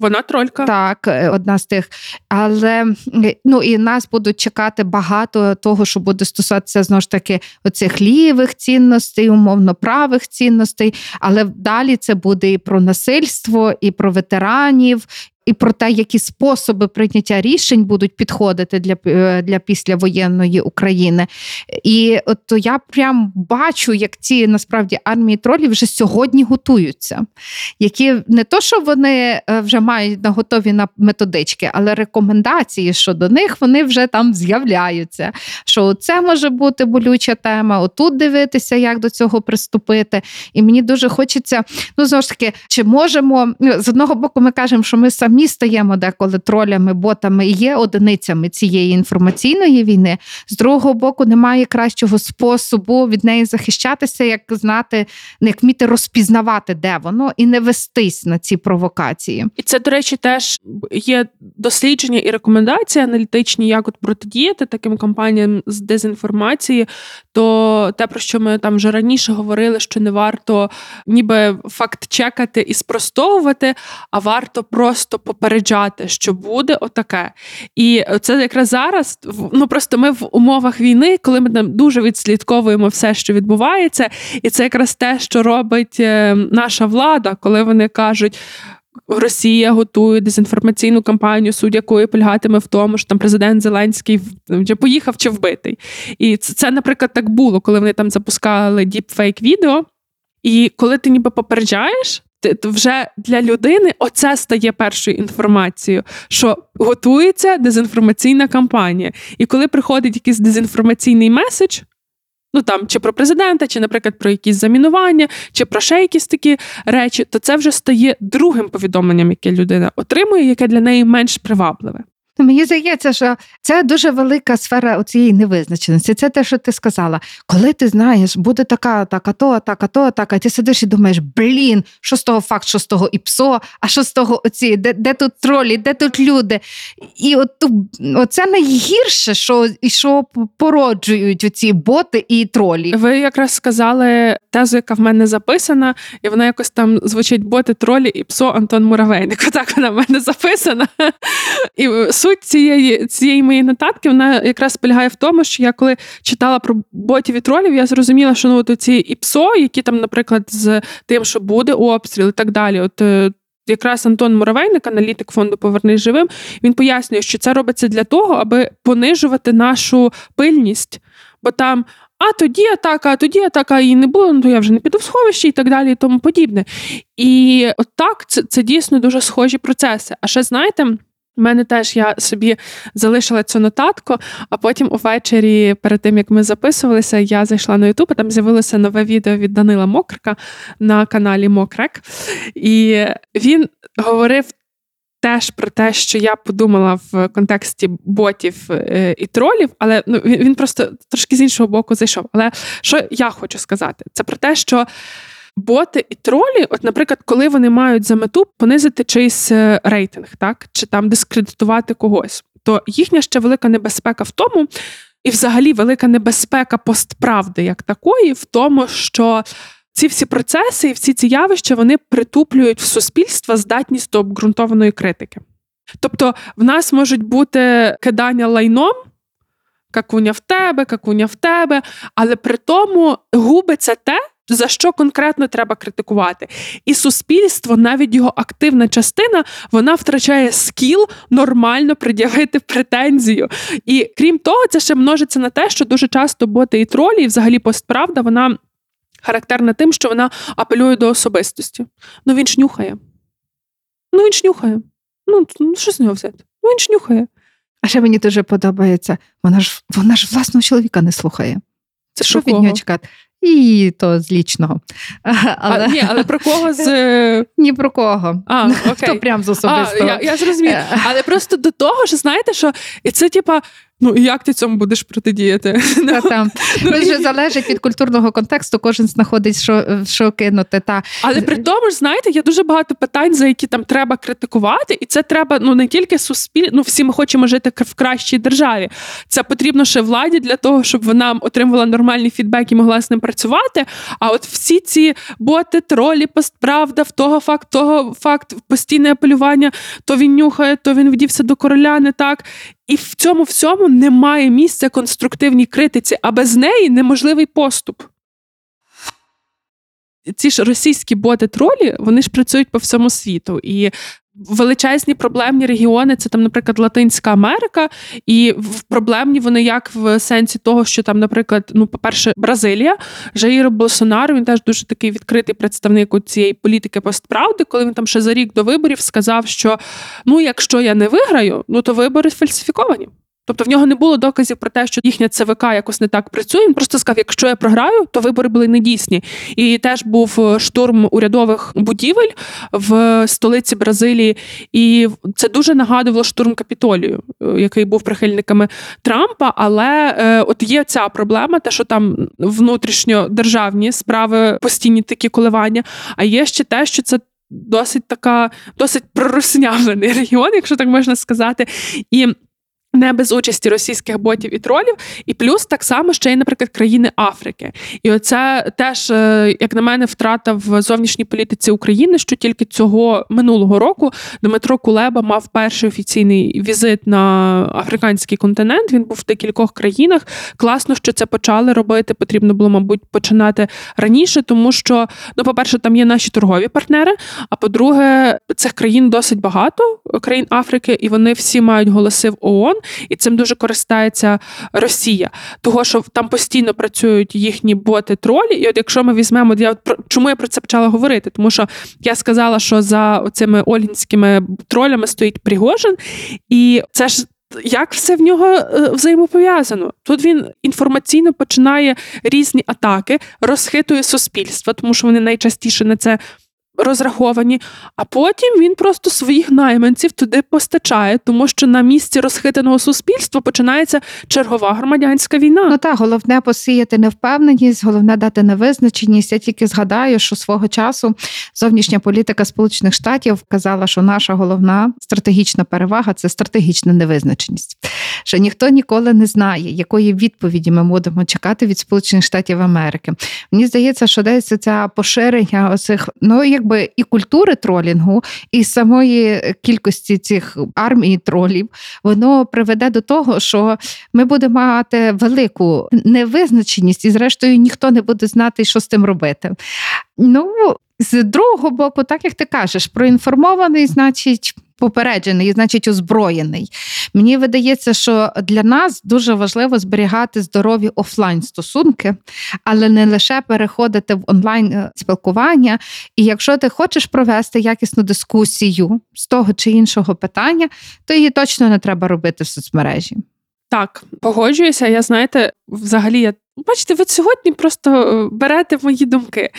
Вона тролька. Так, е, одна з тих. Але ну і нас будуть чекати багато того, що буде стосуватися знову ж таки оцих лівих цінностей, умовно правих цінностей. Але далі це буде і про насильство, і про ветеранів, і про те, які способи прийняття рішень будуть підходити для е, для післявоєнної України. І от я прям бачу, як ці насправді армії тролів вже сьогодні готуються, які не то, що вони е, вже мають на готові на методички, але рекомендації щодо них вони вже там з'являються. Що це може бути болюча тема, отут дивитися, як до цього приступити. І мені дуже хочеться, ну знову ж таки, чи можемо ну, з одного боку, ми кажемо, що ми самі самі стаємо деколи тролями, ботами і є одиницями цієї інформаційної війни. З другого боку, немає кращого способу від неї захищатися, як знати, як вміти розпізнавати, де воно, і не вестись на ці провокації. І це, до речі, теж є дослідження і рекомендації аналітичні, як от протидіяти таким кампаніям з дезінформації. То те, про що ми там вже раніше говорили, що не варто ніби факт чекати і спростовувати, а варто просто попереджати, що буде отаке. І це якраз зараз. Ну просто ми в умовах війни, коли ми там дуже відслідковуємо все, що відбувається, і це якраз те, що робить е, наша влада, коли вони кажуть. Росія готує дезінформаційну кампанію, суть якої полягатиме в тому, що там президент Зеленський вже поїхав чи вбитий. І це, наприклад, так було, коли вони там запускали діпфейк відео. І коли ти ніби попереджаєш, вже для людини оце стає першою інформацією, що готується дезінформаційна кампанія. І коли приходить якийсь дезінформаційний меседж, ну там чи про президента, чи, наприклад, про якісь замінування, чи про ще якісь такі речі, то це вже стає другим повідомленням, яке людина отримує, яке для неї менш привабливе. Мені здається, що це дуже велика сфера цієї невизначеності. Це те, що ти сказала. Коли ти знаєш, буде така атака, то атака, то атака, ти сидиш і думаєш, блін, що з того факт, що з того і псо, а що з того оці, де де тут тролі, де тут люди? І от оце найгірше, що і що породжують оці боти і тролі. Ви якраз сказали тезу, яка в мене записана, і вона якось там звучить боти, тролі і псо Антон Муравейник. Отак вона в мене записана. І суть цієї цієї моєї нотатки вона якраз полягає в тому, що я коли читала про ботів і тролів, я зрозуміла, що ну от ці і псо, які там, наприклад, з тим, що буде обстріл і так далі. От е, Якраз Антон Муравейник, аналітик фонду Повернись живим, він пояснює, що це робиться для того, аби понижувати нашу пильність, бо там. А тоді атака, а тоді атака її не було, ну то я вже не піду в сховище і так далі, і тому подібне. І от так, це це дійсно дуже схожі процеси. А ще знаєте, у мене теж я собі залишила цю нотатку, а потім увечері, перед тим як ми записувалися, я зайшла на Ютуб, там з'явилося нове відео від Данила Мокрика на каналі Мокрек. І він говорив теж про те, що я подумала в контексті ботів е, і тролів, але ну, він просто трошки з іншого боку зайшов. Але що я хочу сказати, це про те, що боти і тролі, от, наприклад, коли вони мають за мету понизити чийсь е, рейтинг, так чи там дискредитувати когось, то їхня ще велика небезпека в тому, і взагалі велика небезпека постправди як такої, в тому, що. Ці всі процеси і всі ці явища вони притуплюють в суспільство здатність до обґрунтованої критики. Тобто в нас можуть бути кидання лайном, какуня в тебе, какуня в тебе, але при тому губиться те, за що конкретно треба критикувати. І суспільство, навіть його активна частина, вона втрачає скіл нормально пред'явити претензію. І крім того, це ще множиться на те, що дуже часто боти і тролі, і взагалі постправда, вона характерна тим, що вона апелює до особистості. Ну він ж нюхає. Ну він ж нюхає. Ну, ну що з нього взяти? Ну він ж нюхає. А ще мені дуже подобається, вона ж вона ж власного чоловіка не слухає. Це що від нього чекати? І то з лічного. Але... А, ні, але про кого з ні про кого. А, окей. То прям з особистого. А, Я я зрозуміла. Е. Але просто до того, що знаєте, що це типа Ну і як ти цьому будеш протидіяти? Та, там. Ну, вже залежить від культурного контексту, кожен знаходить, що що кинути. Та. Але при тому ж, знаєте, є дуже багато питань, за які там треба критикувати, і це треба ну не тільки суспіль... ну всі ми хочемо жити в кращій державі. Це потрібно ще владі для того, щоб вона отримувала нормальний фідбек і могла з ним працювати. А от всі ці боти, тролі, постправда, в того факт, того факт, постійне апелювання, то він нюхає, то він вдівся до короля, не так. І в цьому всьому немає місця конструктивній критиці, а без неї неможливий поступ. Ці ж російські боти тролі вони ж працюють по всьому світу. І величезні проблемні регіони це там, наприклад, Латинська Америка, і в проблемні вони як в сенсі того, що там, наприклад, ну, по-перше, Бразилія, Жаїр Болсонaro, він теж дуже такий відкритий представник у цієї політики постправди, коли він там ще за рік до виборів сказав, що ну, якщо я не виграю, ну то вибори фальсифіковані. Тобто в нього не було доказів про те, що їхня ЦВК якось не так працює. Він просто сказав: якщо я програю, то вибори були недійсні. І теж був е, штурм урядових будівель в столиці Бразилії, і це дуже нагадувало штурм капітолію, е, який був прихильниками Трампа. Але е, от є ця проблема, те, що там внутрішньодержавні справи постійні такі коливання. А є ще те, що це. Досить така, досить пророснявлений регіон, якщо так можна сказати, і не без участі російських ботів і тролів, і плюс так само ще й, наприклад, країни Африки. І оце теж, е, як на мене, втрата в зовнішній політиці України, що тільки цього минулого року Дмитро Кулеба мав перший офіційний візит на африканський континент. Він був в декількох країнах. Класно, що це почали робити. Потрібно було, мабуть, починати раніше, тому що, ну, по-перше, там є наші торгові партнери. А по-друге, цих країн досить багато країн Африки, і вони всі мають голоси в ООН і цим дуже користається Росія, того що там постійно працюють їхні боти-тролі. І от якщо ми візьмемо, я чому я про це почала говорити? Тому що я сказала, що за цими ольгінськими тролями стоїть Пригожин, і це ж. Як все в нього е, взаємопов'язано? Тут він інформаційно починає різні атаки, розхитує суспільство, тому що вони найчастіше на це розраховані, а потім він просто своїх найманців туди постачає, тому що на місці розхитаного суспільства починається чергова громадянська війна. Ну так, головне посіяти невпевненість, головне дати невизначеність. Я тільки згадаю, що свого часу зовнішня політика Сполучених Штатів казала, що наша головна стратегічна перевага це стратегічна невизначеність. Що ніхто ніколи не знає, якої відповіді ми будемо чекати від Сполучених Штатів Америки. Мені здається, що десь це поширення оцих, ну якби і культури тролінгу, і самої кількості цих армії тролів, воно приведе до того, що ми будемо мати велику невизначеність, і зрештою ніхто не буде знати, що з тим робити. Ну, з другого боку, так як ти кажеш, проінформований, значить. Попереджений, значить, озброєний. Мені видається, що для нас дуже важливо зберігати здорові офлайн стосунки, але не лише переходити в онлайн е, спілкування. І якщо ти хочеш провести якісну дискусію з того чи іншого питання, то її точно не треба робити в соцмережі. Так, погоджуюся. Я знаєте, взагалі я. Бачите, ви сьогодні просто е, берете мої думки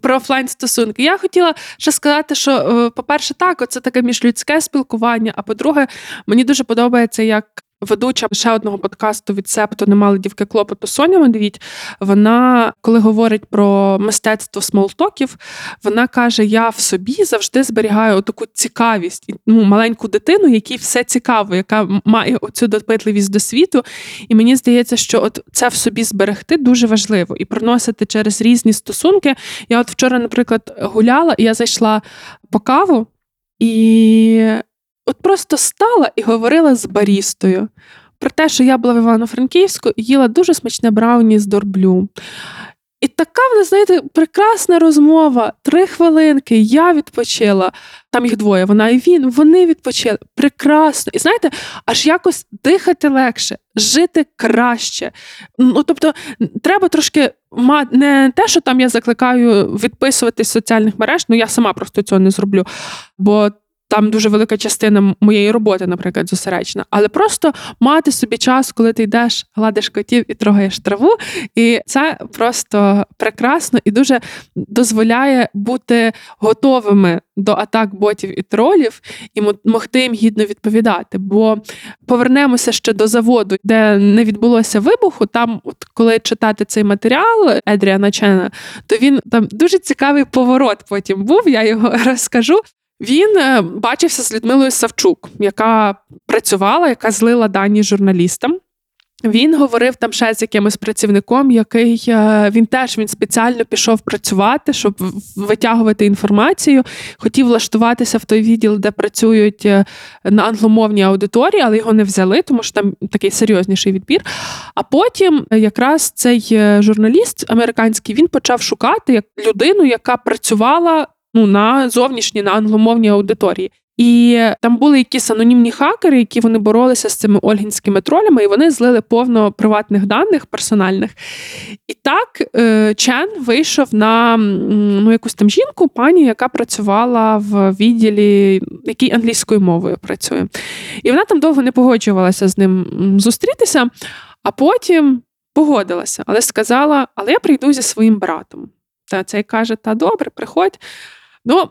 про офлайн стосунки. Я хотіла ще сказати, що, е, по-перше, так, це таке міжлюдське спілкування. А по-друге, мені дуже подобається, як ведуча ще одного подкасту від Септо немали дівки клопоту Соня Медвідь. Вона, коли говорить про мистецтво смолтоків, вона каже: Я в собі завжди зберігаю таку цікавість, ну, маленьку дитину, якій все цікаво, яка має оцю допитливість до світу. І мені здається, що от це в собі зберегти дуже важливо і проносити через різні стосунки. Я от вчора, наприклад, гуляла, і я зайшла по каву. І от просто стала і говорила з барістою про те, що я була в Івано-Франківську і їла дуже смачне брауні з дорблю. І така, ви знаєте, прекрасна розмова. Три хвилинки. Я відпочила. Там їх двоє. Вона і він. Вони відпочили. Прекрасно. І знаєте, аж якось дихати легше, жити краще. Ну тобто, треба трошки мати не те, що там я закликаю відписуватись з соціальних мереж. Ну я сама просто цього не зроблю. Бо там дуже велика частина моєї роботи, наприклад, зосереджена, але просто мати собі час, коли ти йдеш, гладиш котів і трогаєш траву. І це просто прекрасно і дуже дозволяє бути готовими до атак ботів і тролів і могти їм гідно відповідати. Бо повернемося ще до заводу, де не відбулося вибуху. Там, от коли читати цей матеріал Едріана Чена, то він там дуже цікавий поворот потім був. Я його розкажу. Він е, бачився з Людмилою Савчук, яка працювала, яка злила дані журналістам. Він говорив там ще з якимось працівником, який е, він теж він спеціально пішов працювати, щоб витягувати інформацію. Хотів влаштуватися в той відділ, де працюють е, на англомовній аудиторії, але його не взяли, тому що там такий серйозніший відбір. А потім якраз цей журналіст американський він почав шукати як людину, яка працювала ну на зовнішні на англомовній аудиторії. І там були якісь анонімні хакери, які вони боролися з цими ольгінськими тролями, і вони злили повно приватних даних персональних. І так е, Чен вийшов на ну, якусь там жінку, пані, яка працювала в відділі, який англійською мовою працює. І вона там довго не погоджувалася з ним зустрітися, а потім погодилася, але сказала: Але я прийду зі своїм братом. Та цей каже: Та добре, приходь. Ну,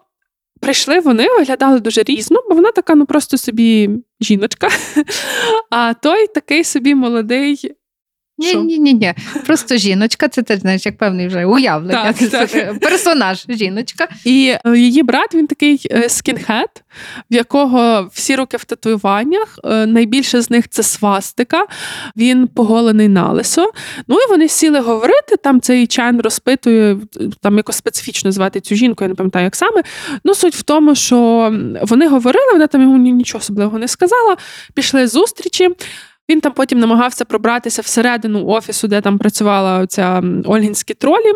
прийшли вони, виглядали дуже різно, бо вона така, ну просто собі жіночка. А той такий собі молодий ні, ні, ні, ні. Просто жіночка, це теж знаєш, як певний вже уявлення. Так, це так. Персонаж жіночка. І е, її брат він такий е, скінхед, в якого всі руки в татуюваннях. Е, найбільше з них це свастика, він поголений на лисо. Ну і вони сіли говорити. Там цей чан розпитує, там якось специфічно звати цю жінку, я не пам'ятаю, як саме. Ну, суть в тому, що вони говорили, вона там йому нічого особливого не сказала. Пішли зустрічі. Він там потім намагався пробратися всередину офісу, де там працювала оця Ольгінські тролі.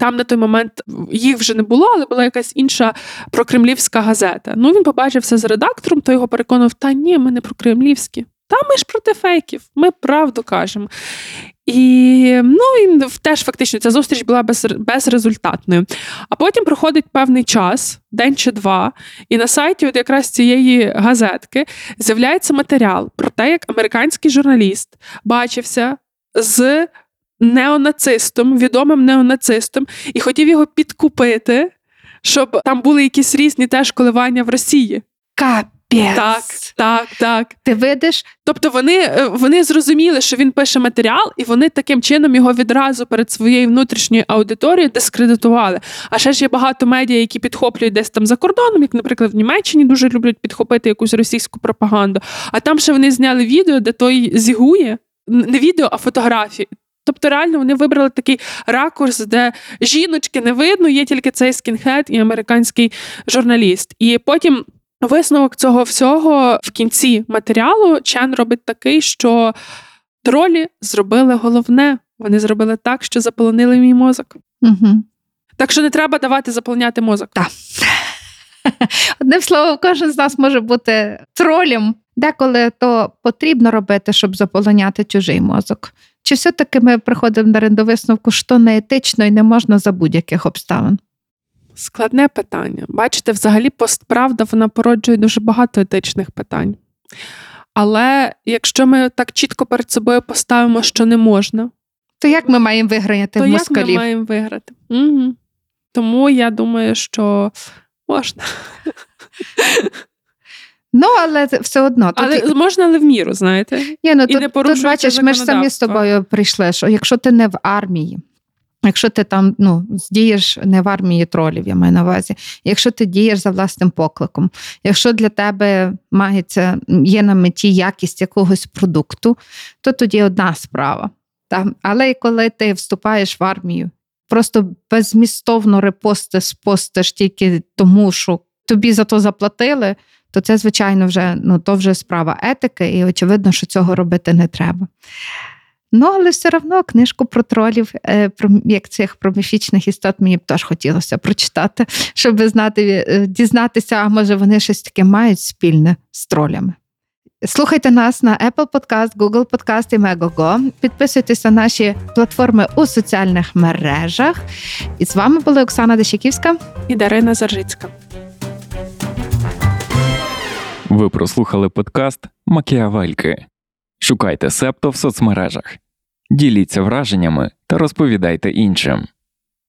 Там на той момент їх вже не було, але була якась інша прокремлівська газета. Ну він побачився з редактором, то його переконав, та ні, ми не прокремлівські. Та ми ж проти фейків, ми правду кажемо. І ну, і теж фактично ця зустріч була без, безрезультатною. А потім проходить певний час, день чи два, і на сайті от якраз цієї газетки з'являється матеріал про те, як американський журналіст бачився з неонацистом, відомим неонацистом, і хотів його підкупити щоб там були якісь різні теж коливання в Росії. Капець. Так, так, так. Ти видиш, Тобто вони, е, вони зрозуміли, що він пише матеріал, і вони таким чином його відразу перед своєю внутрішньою аудиторією дискредитували. А ще ж є багато медіа, які підхоплюють десь там за кордоном, як, наприклад, в Німеччині дуже люблять підхопити якусь російську пропаганду. А там ще вони зняли відео, де той зігує, не відео, а фотографії. Тобто, реально вони вибрали такий ракурс, де жіночки не видно, є тільки цей скінхед і американський журналіст. І потім висновок цього всього в кінці матеріалу Чен робить такий, що тролі зробили головне. Вони зробили так, що заполонили мій мозок. Угу. Так що не треба давати заполоняти мозок. Так. Одним словом, кожен з нас може бути тролем. Деколи то потрібно робити, щоб заполоняти чужий мозок. Чи все-таки ми приходимо на рендовисновку, що не етично і не можна за будь-яких обставин? Складне питання. Бачите, взагалі постправда вона породжує дуже багато етичних питань. Але якщо ми так чітко перед собою поставимо, що не можна, То як ми маємо виграти то в як ми маємо виграти? Угу. Тому я думаю, що можна. Ну, але все одно. Тут... Але можна, але в міру, знаєте. Ні, ну, і тут, не тут бачиш, ми ж самі з тобою прийшли, що якщо ти не в армії, якщо ти там ну, дієш не в армії тролів, я маю на увазі, якщо ти дієш за власним покликом, якщо для тебе мається, є на меті якість якогось продукту, то тоді одна справа. Та? Але коли ти вступаєш в армію, просто безмістовно репостиш, постиш тільки тому, що тобі за то заплатили, то це, звичайно, вже ну, то вже справа етики, і очевидно, що цього робити не треба. Ну, але все одно книжку про тролів, е, про як цих про міфічних істот, мені б теж хотілося прочитати, щоб знати, е, дізнатися, а може вони щось таке мають спільне з тролями. Слухайте нас на Apple Podcast, Google Podcast і Megogo. Підписуйтесь на наші платформи у соціальних мережах. І з вами була Оксана Дещаківська. І Дарина Заржицька. Ви прослухали подкаст Макіавельки. Шукайте септо в соцмережах, діліться враженнями та розповідайте іншим.